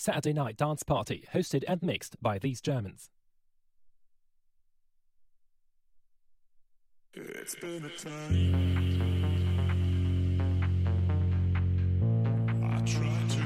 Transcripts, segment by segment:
Saturday Night Dance Party, hosted and mixed by these Germans. It's been a time. I tried to.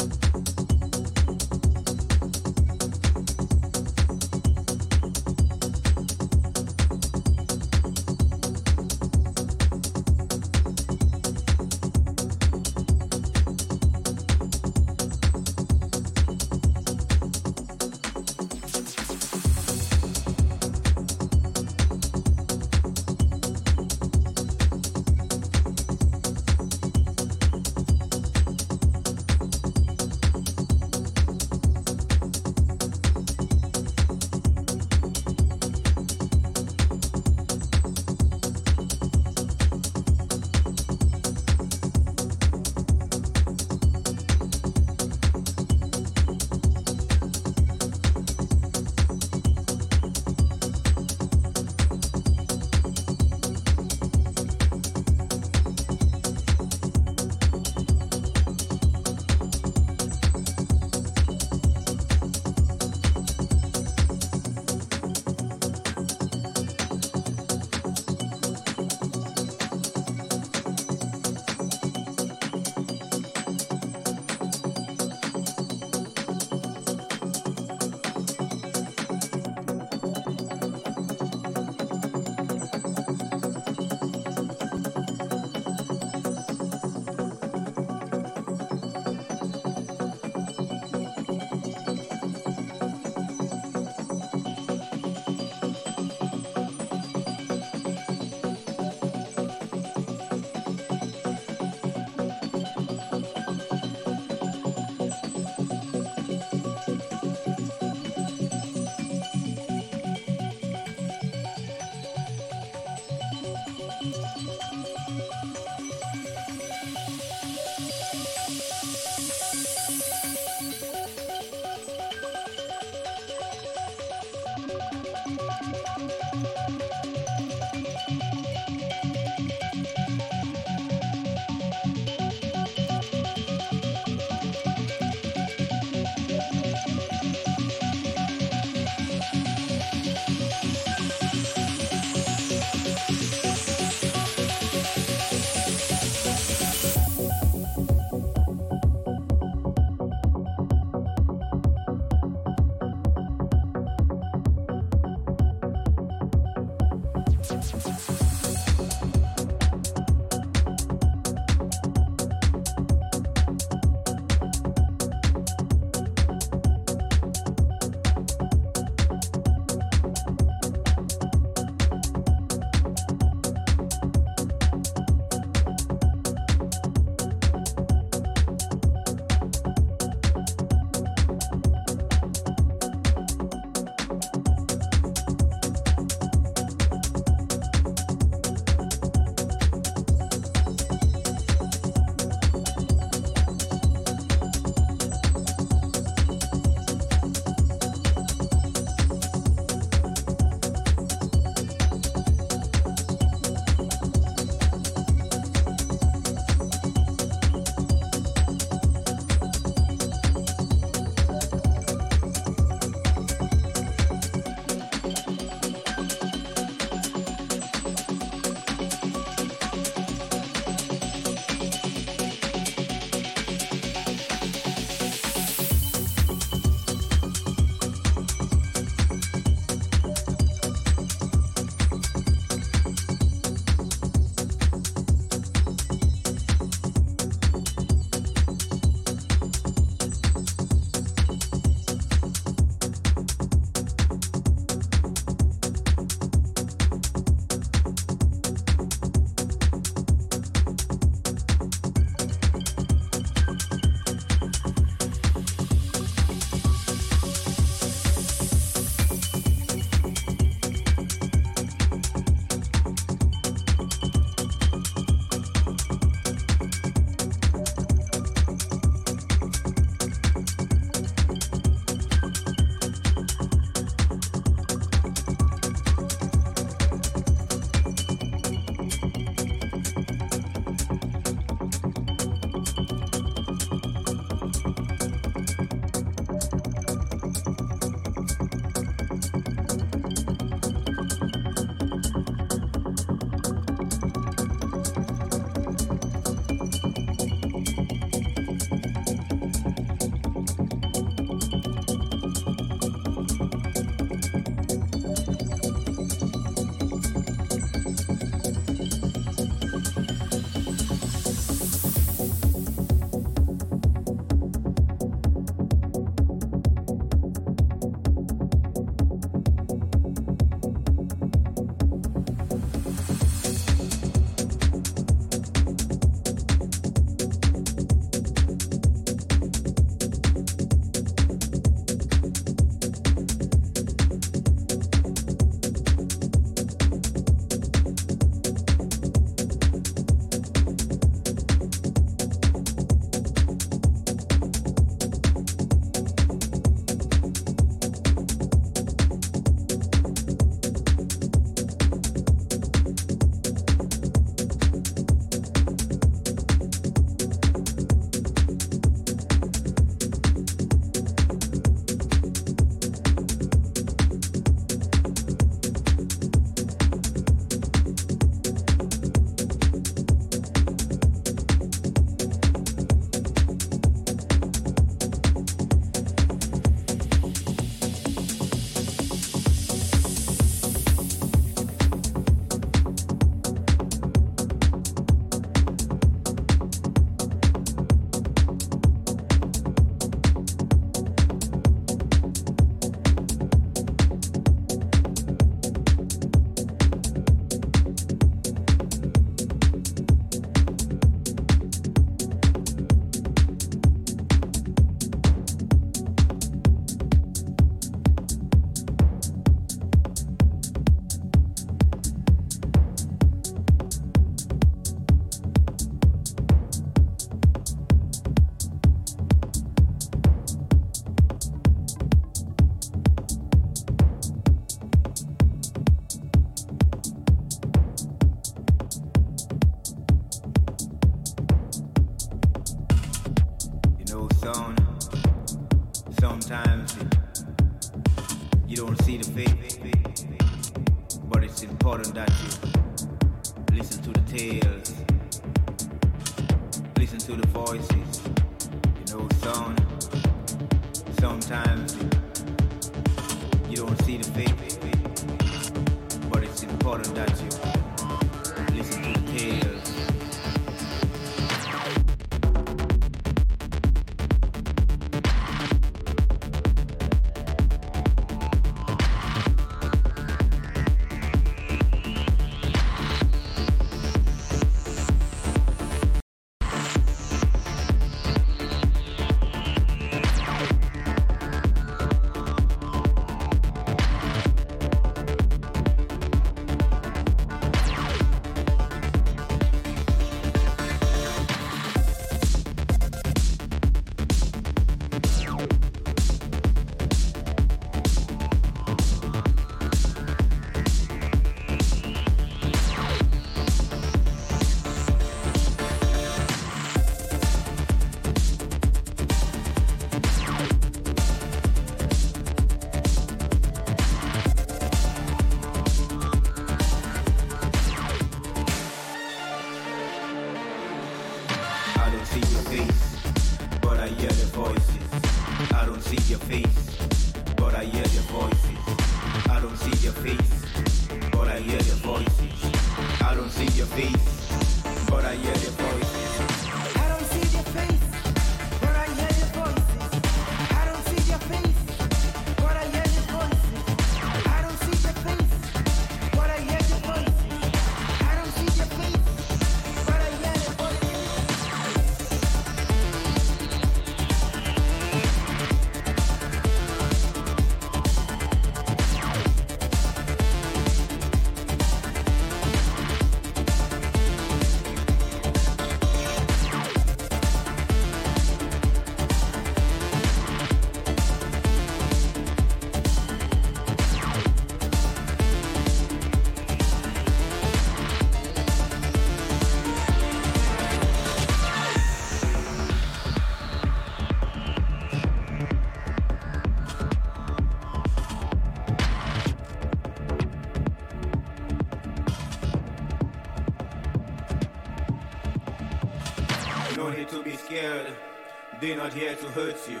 They're not here to hurt you.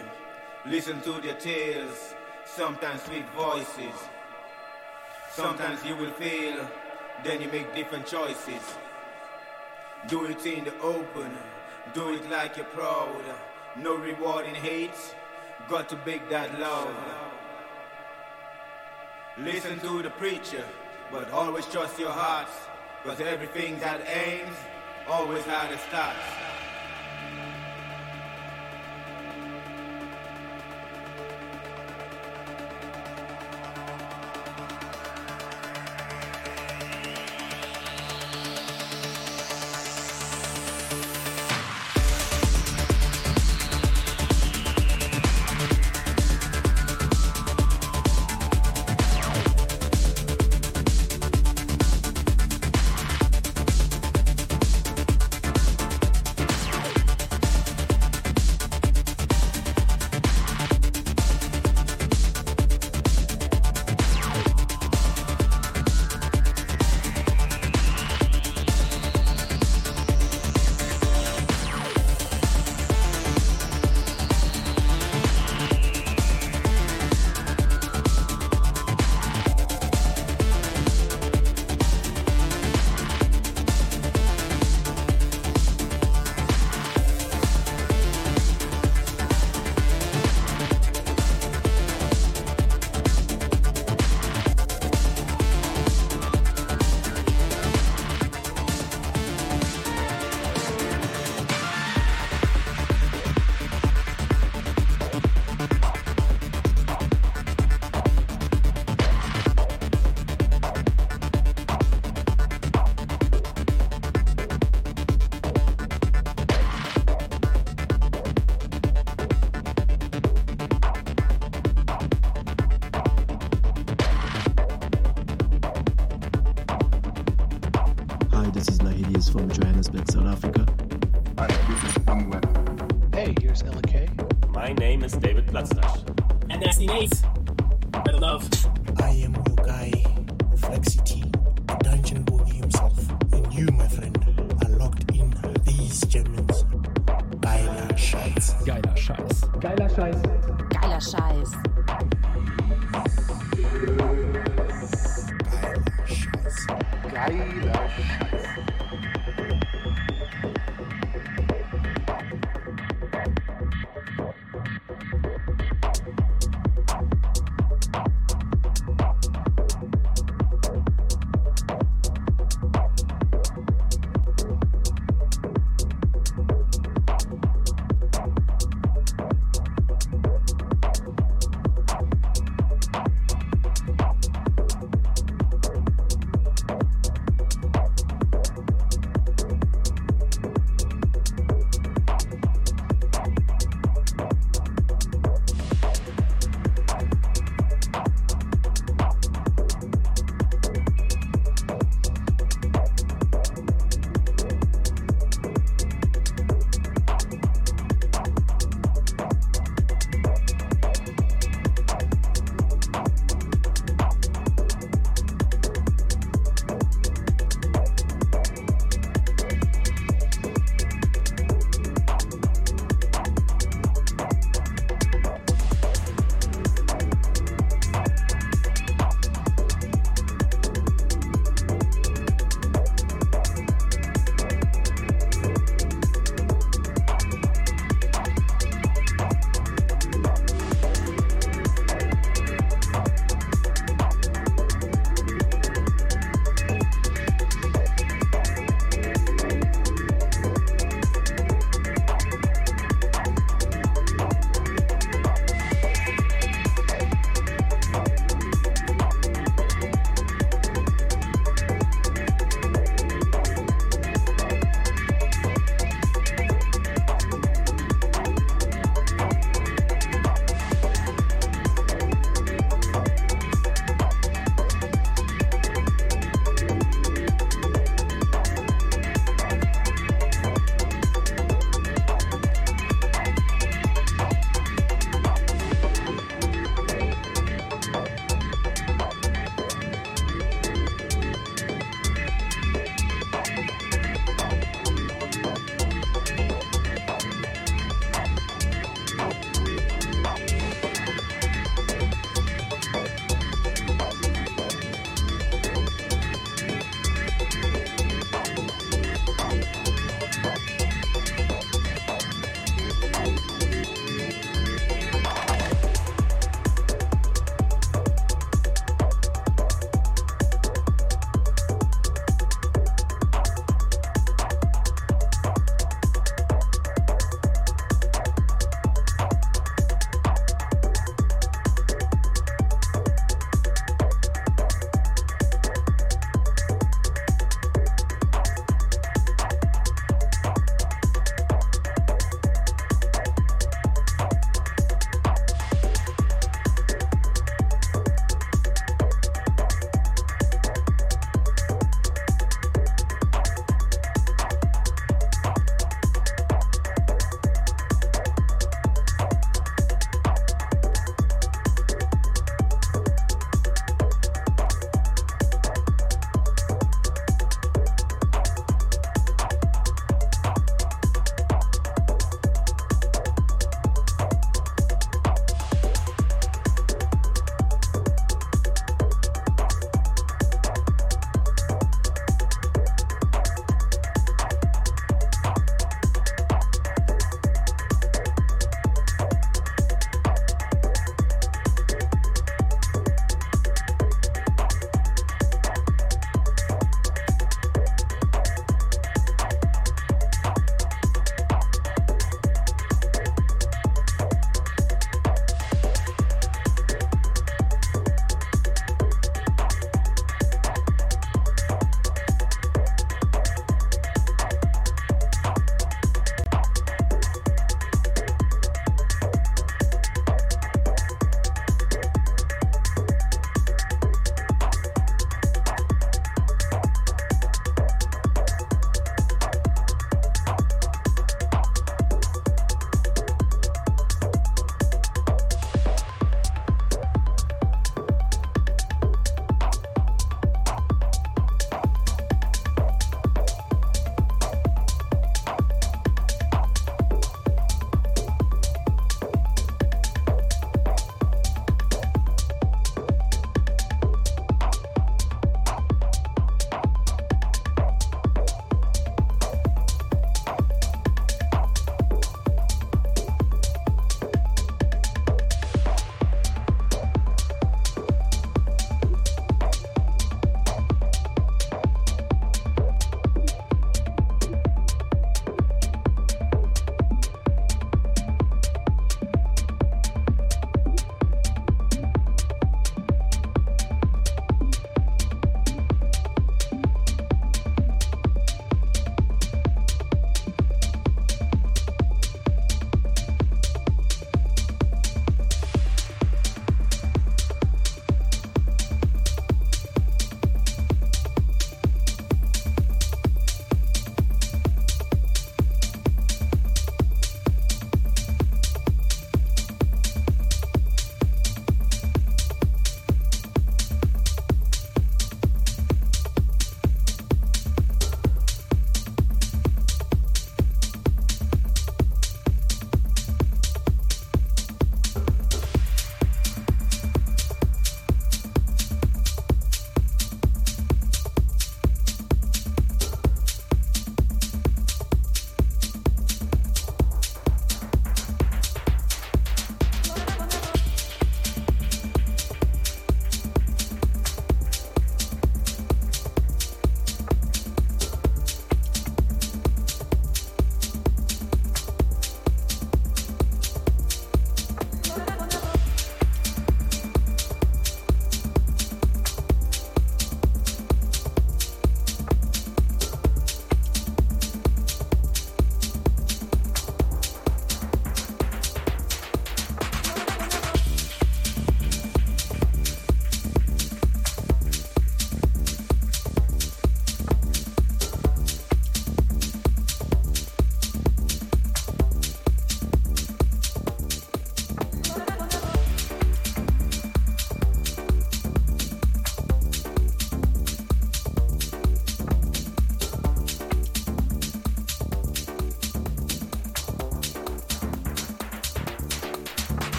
Listen to their tales, sometimes sweet voices. Sometimes you will fail, then you make different choices. Do it in the open, do it like you're proud. No reward in hate, got to make that love. Listen to the preacher, but always trust your heart, cause everything that aims always how a start.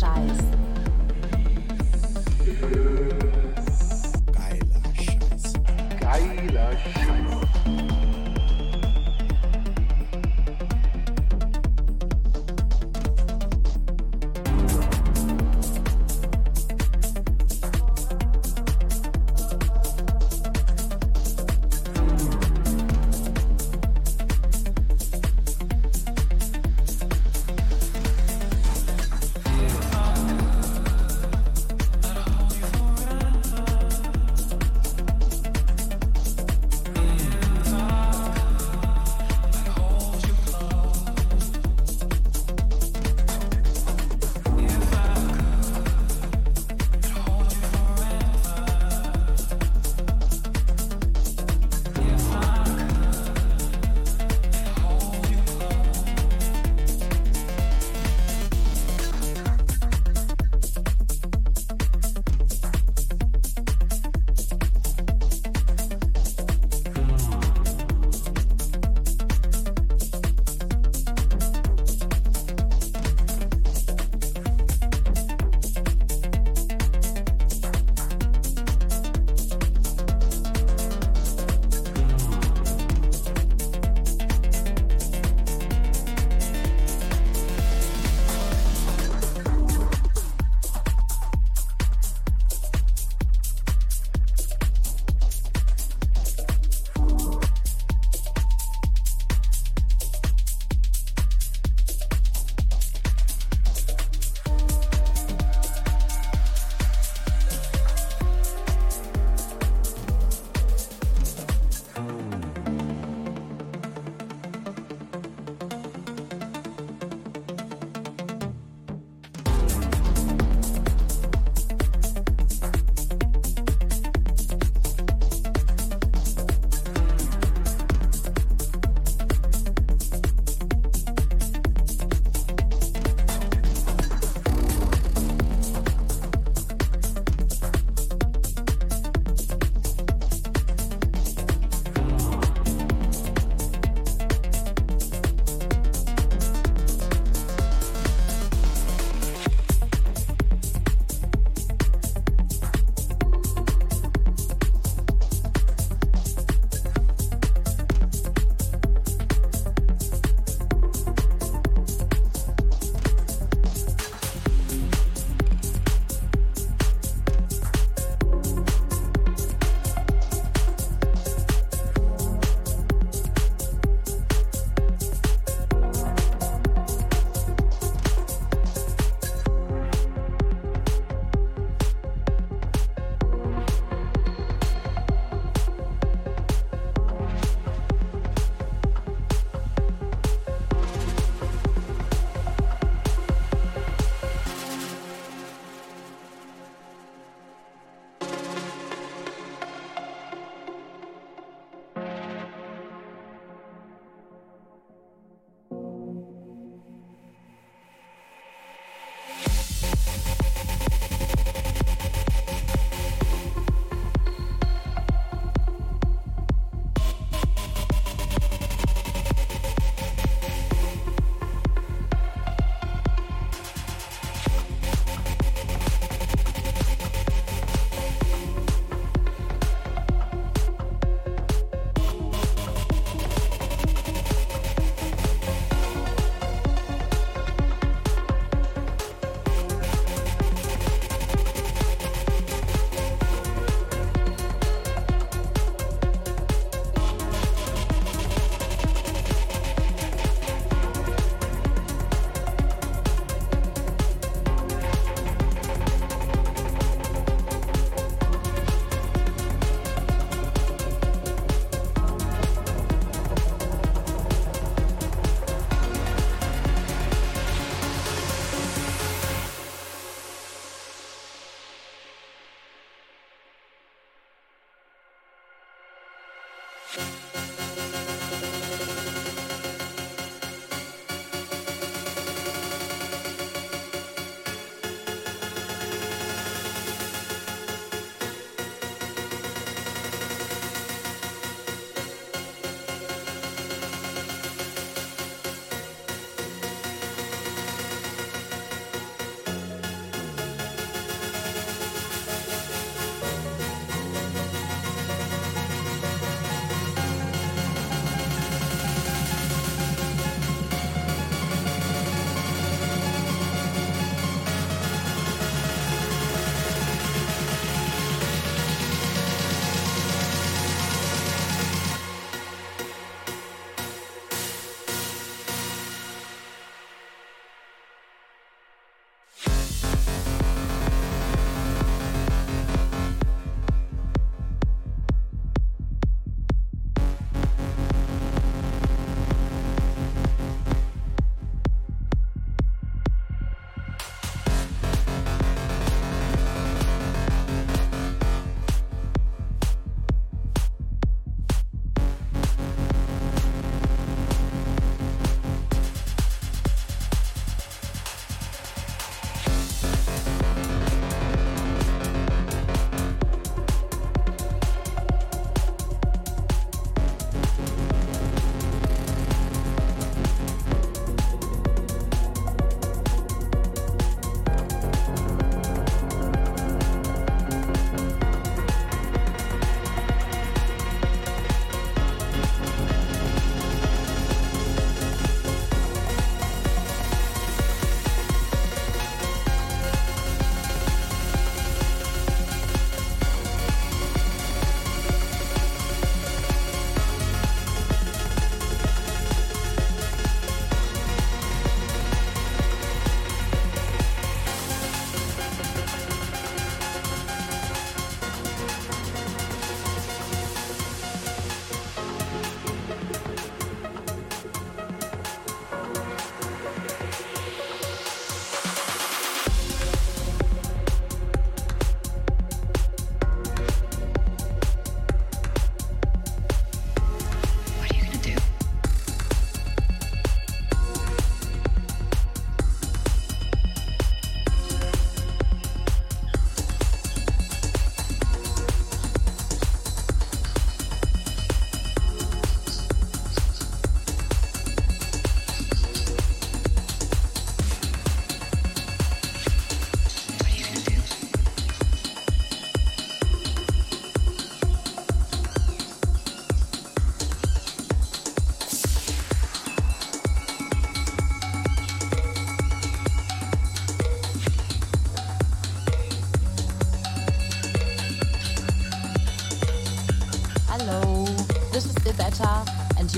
Scheiß.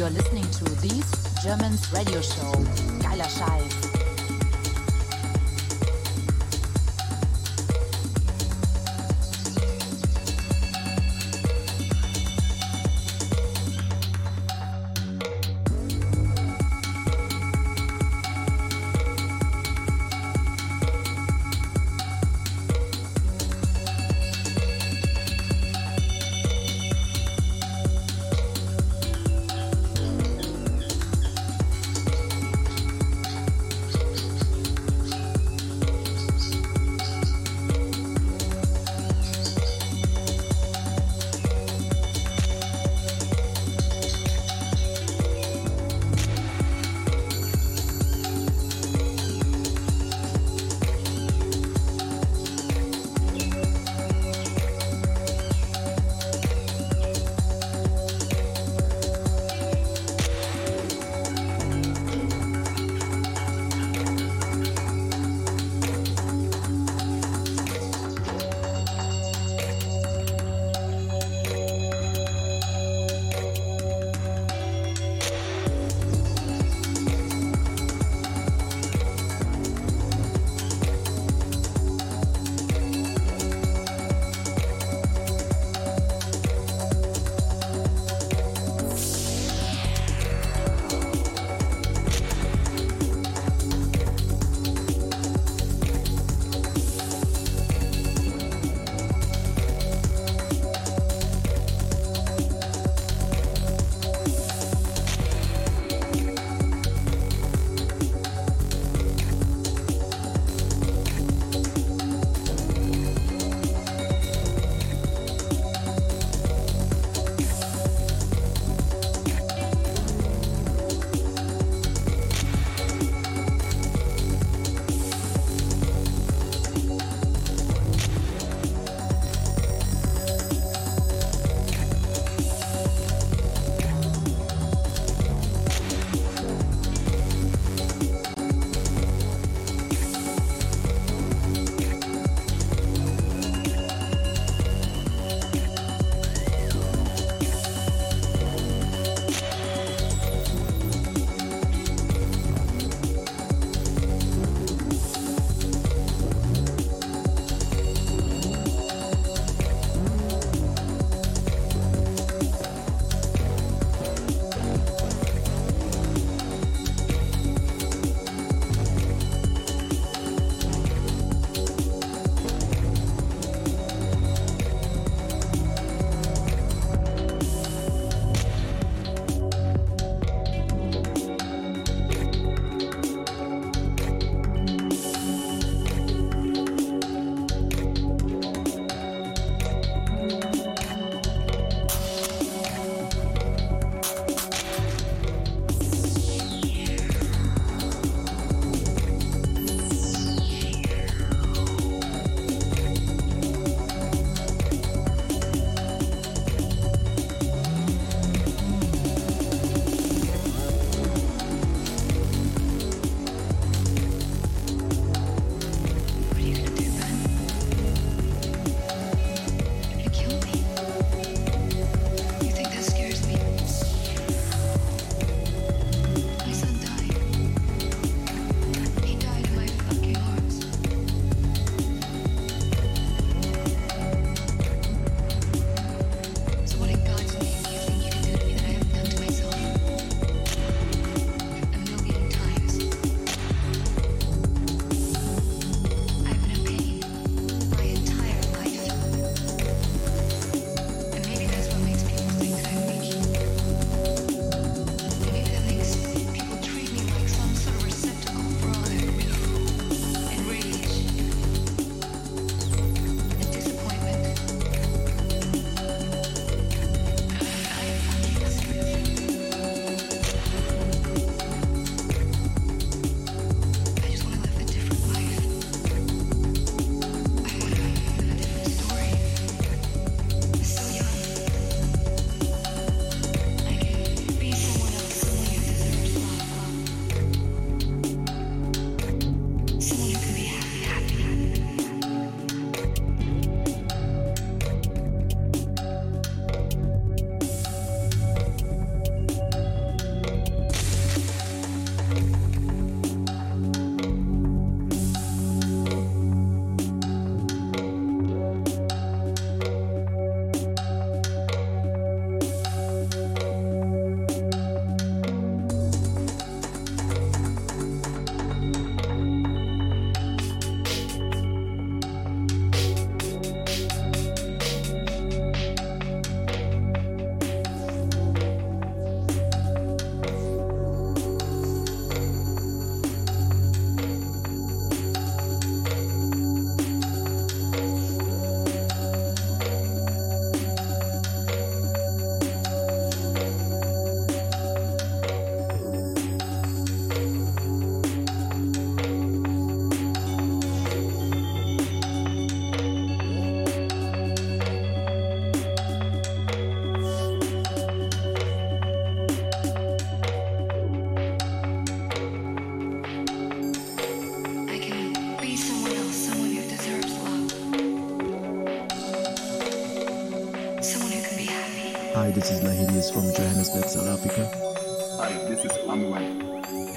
You're listening to These Germans Radio Show. Geiler Scheiß.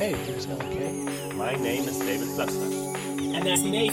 hey, here's. My name is David Sussman. And that's me.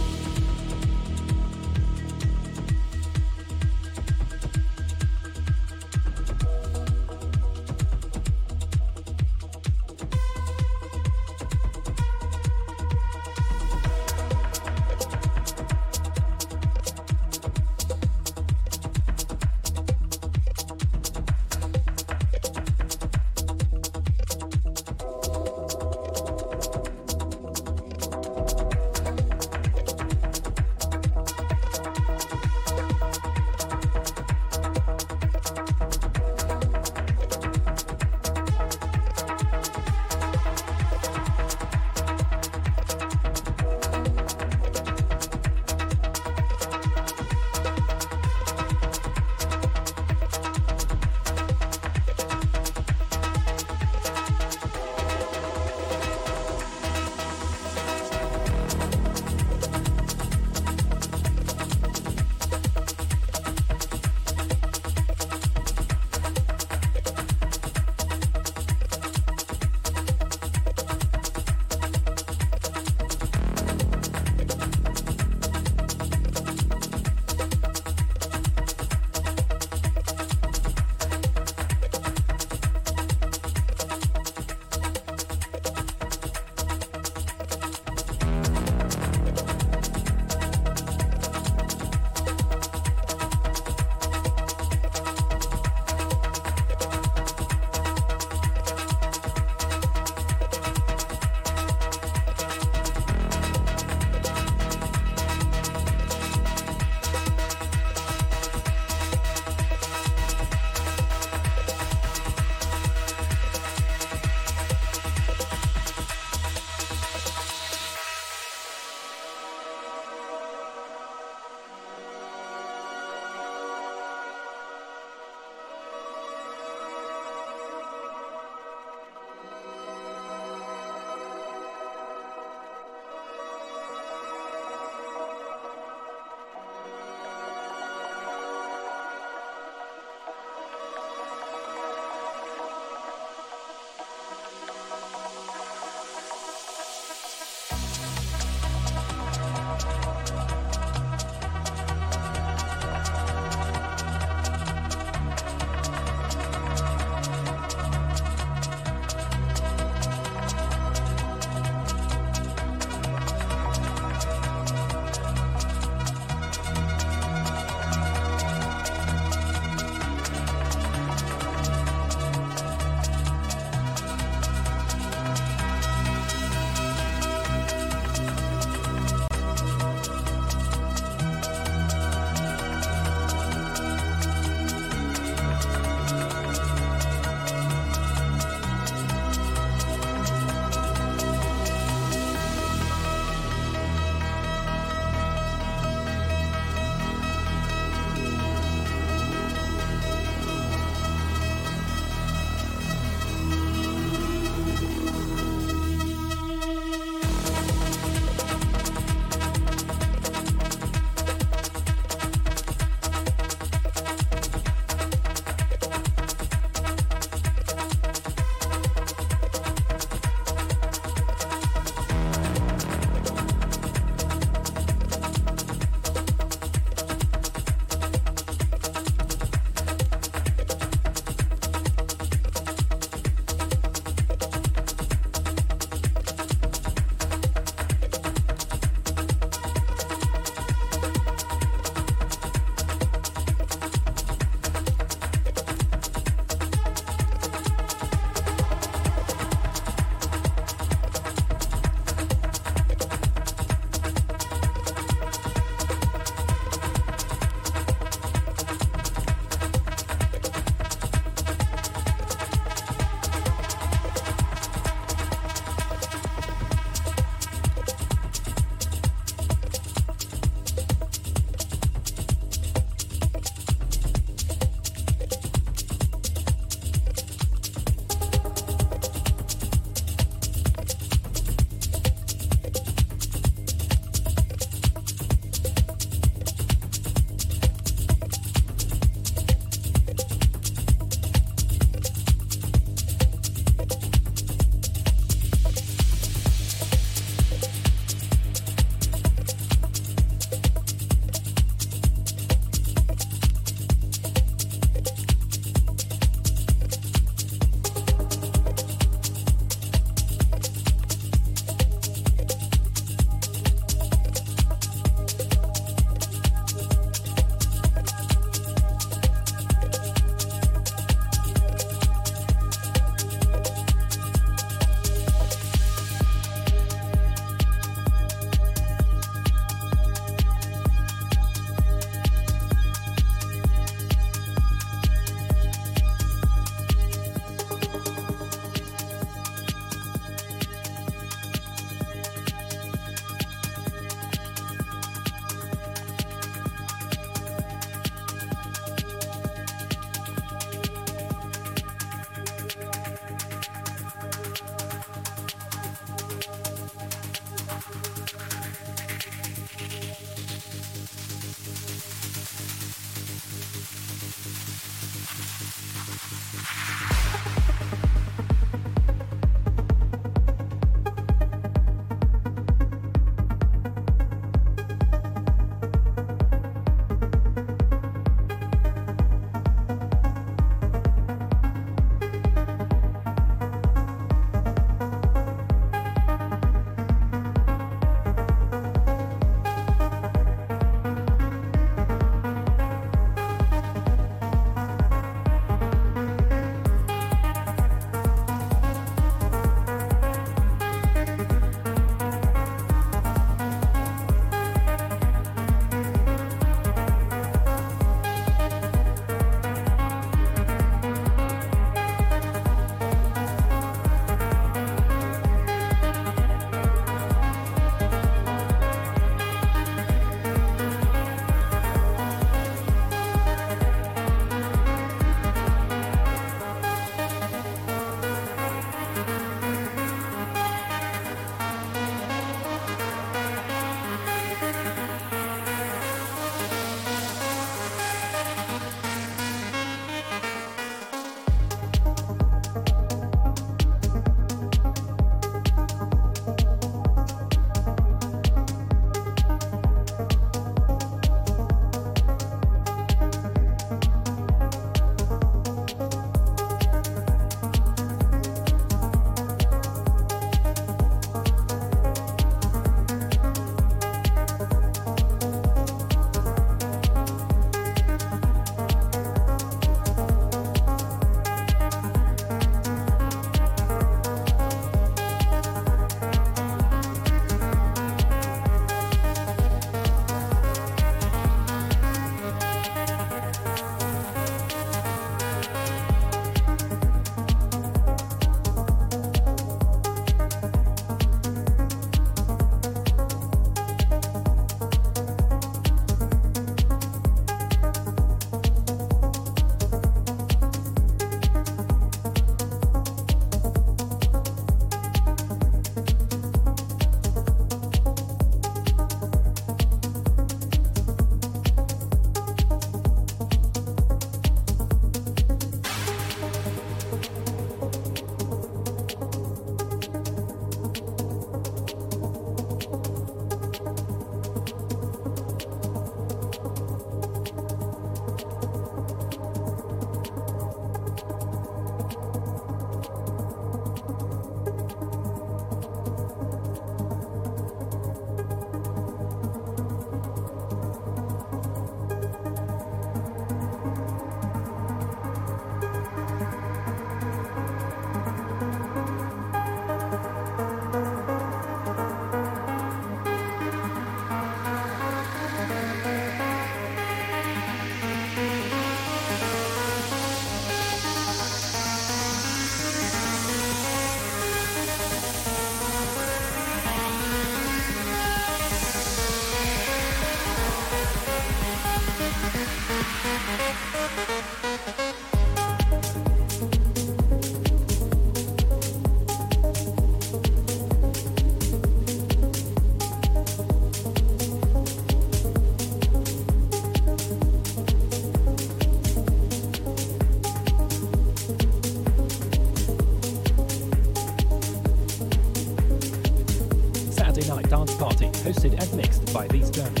By these Germans.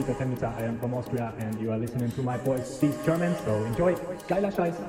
Peter Temnitzer. I am from Austria, and you are listening to my voice, These Germans. So enjoy. Geiler Scheiß.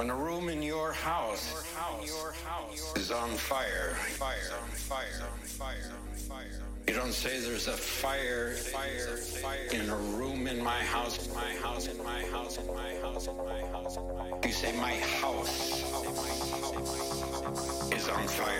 When a room in your house is on fire. You don't say there's a fire, in a room in my house, in my house, in my house, in my house, in my house. You say my house is on fire,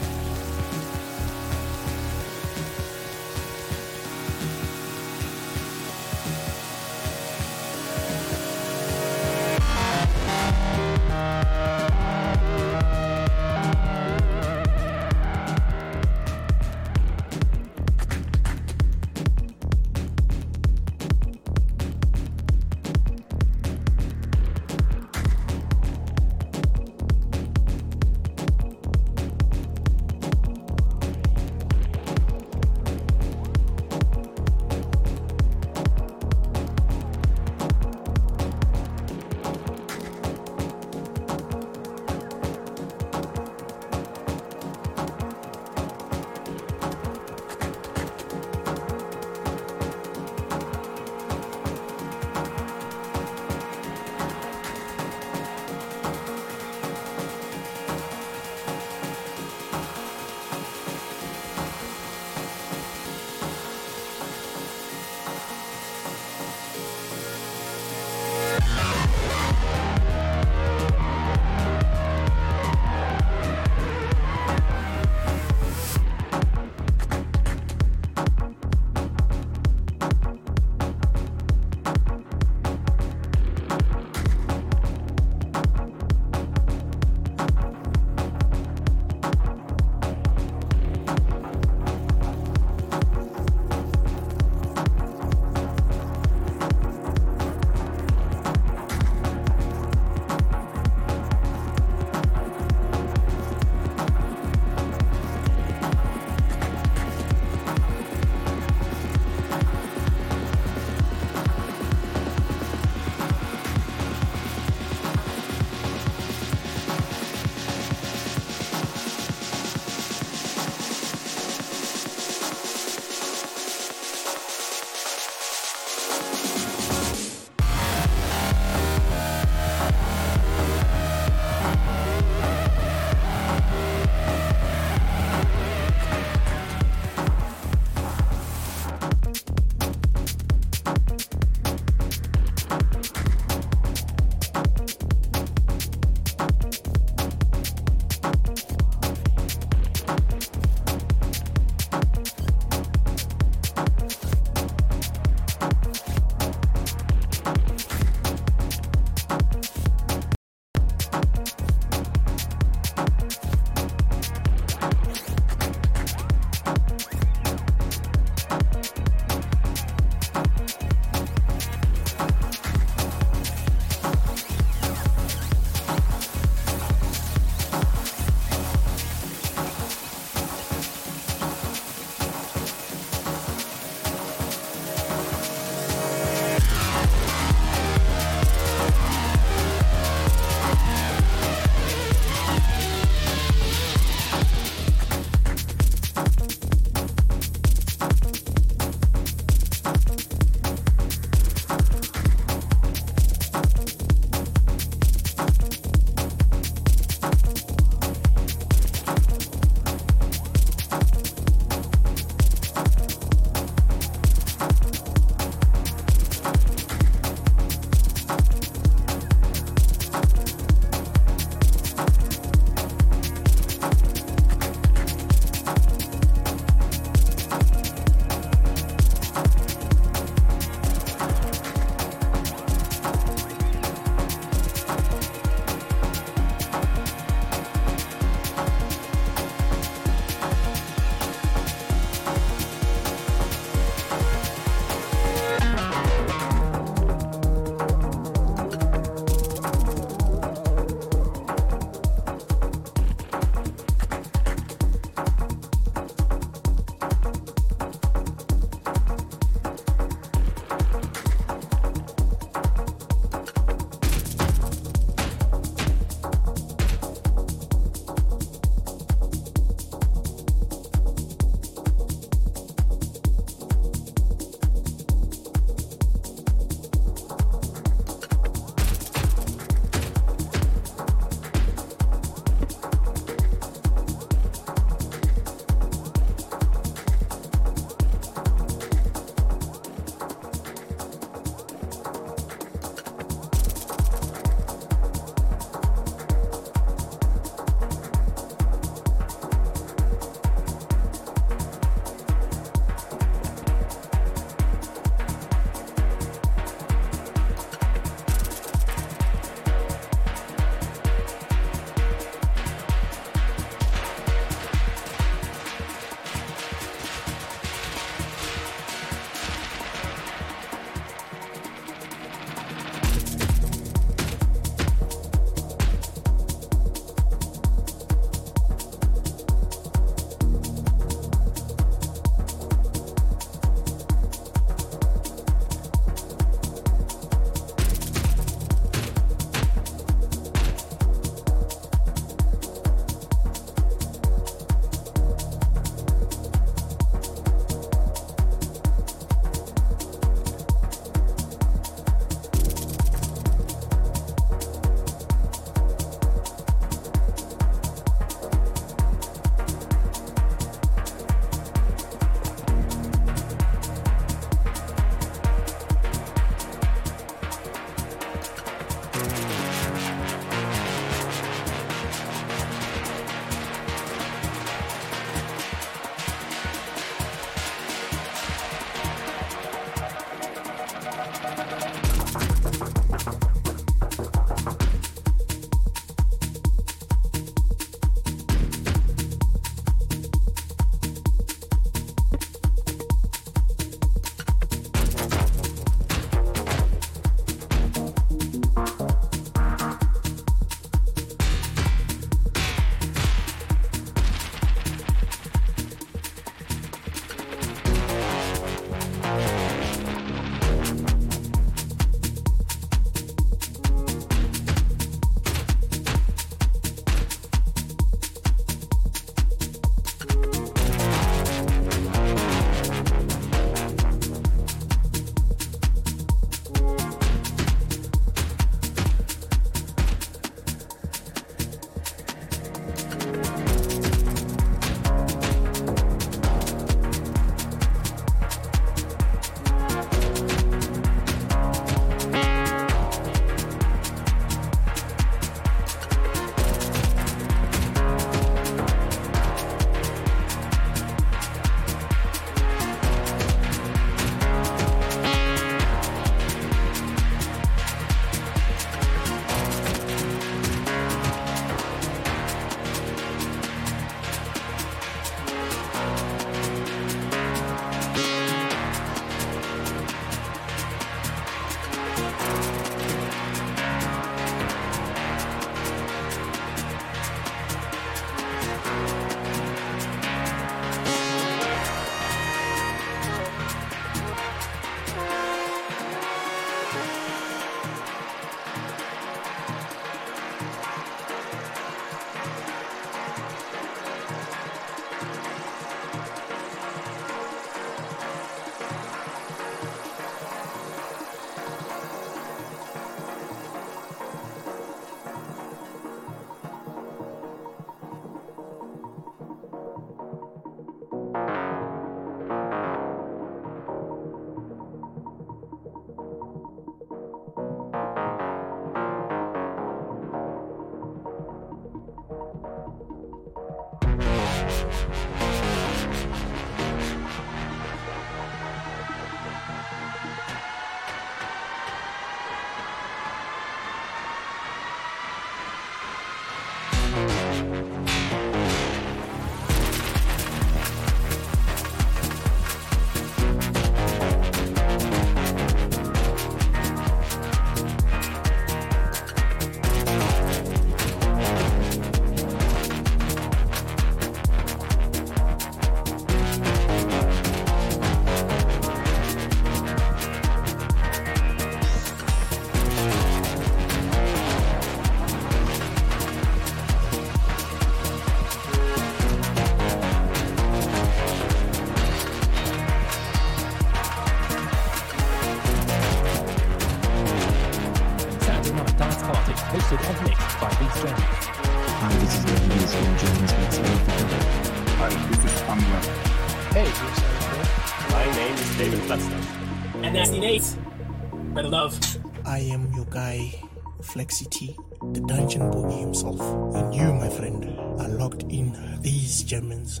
Flexi T, the dungeon boogie himself. And you, my friend, are locked in these Germans.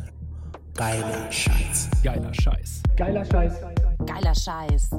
Geiler Scheiß. Geiler Scheiß. Geiler Scheiß. Geiler Scheiß. Geiler Scheiß.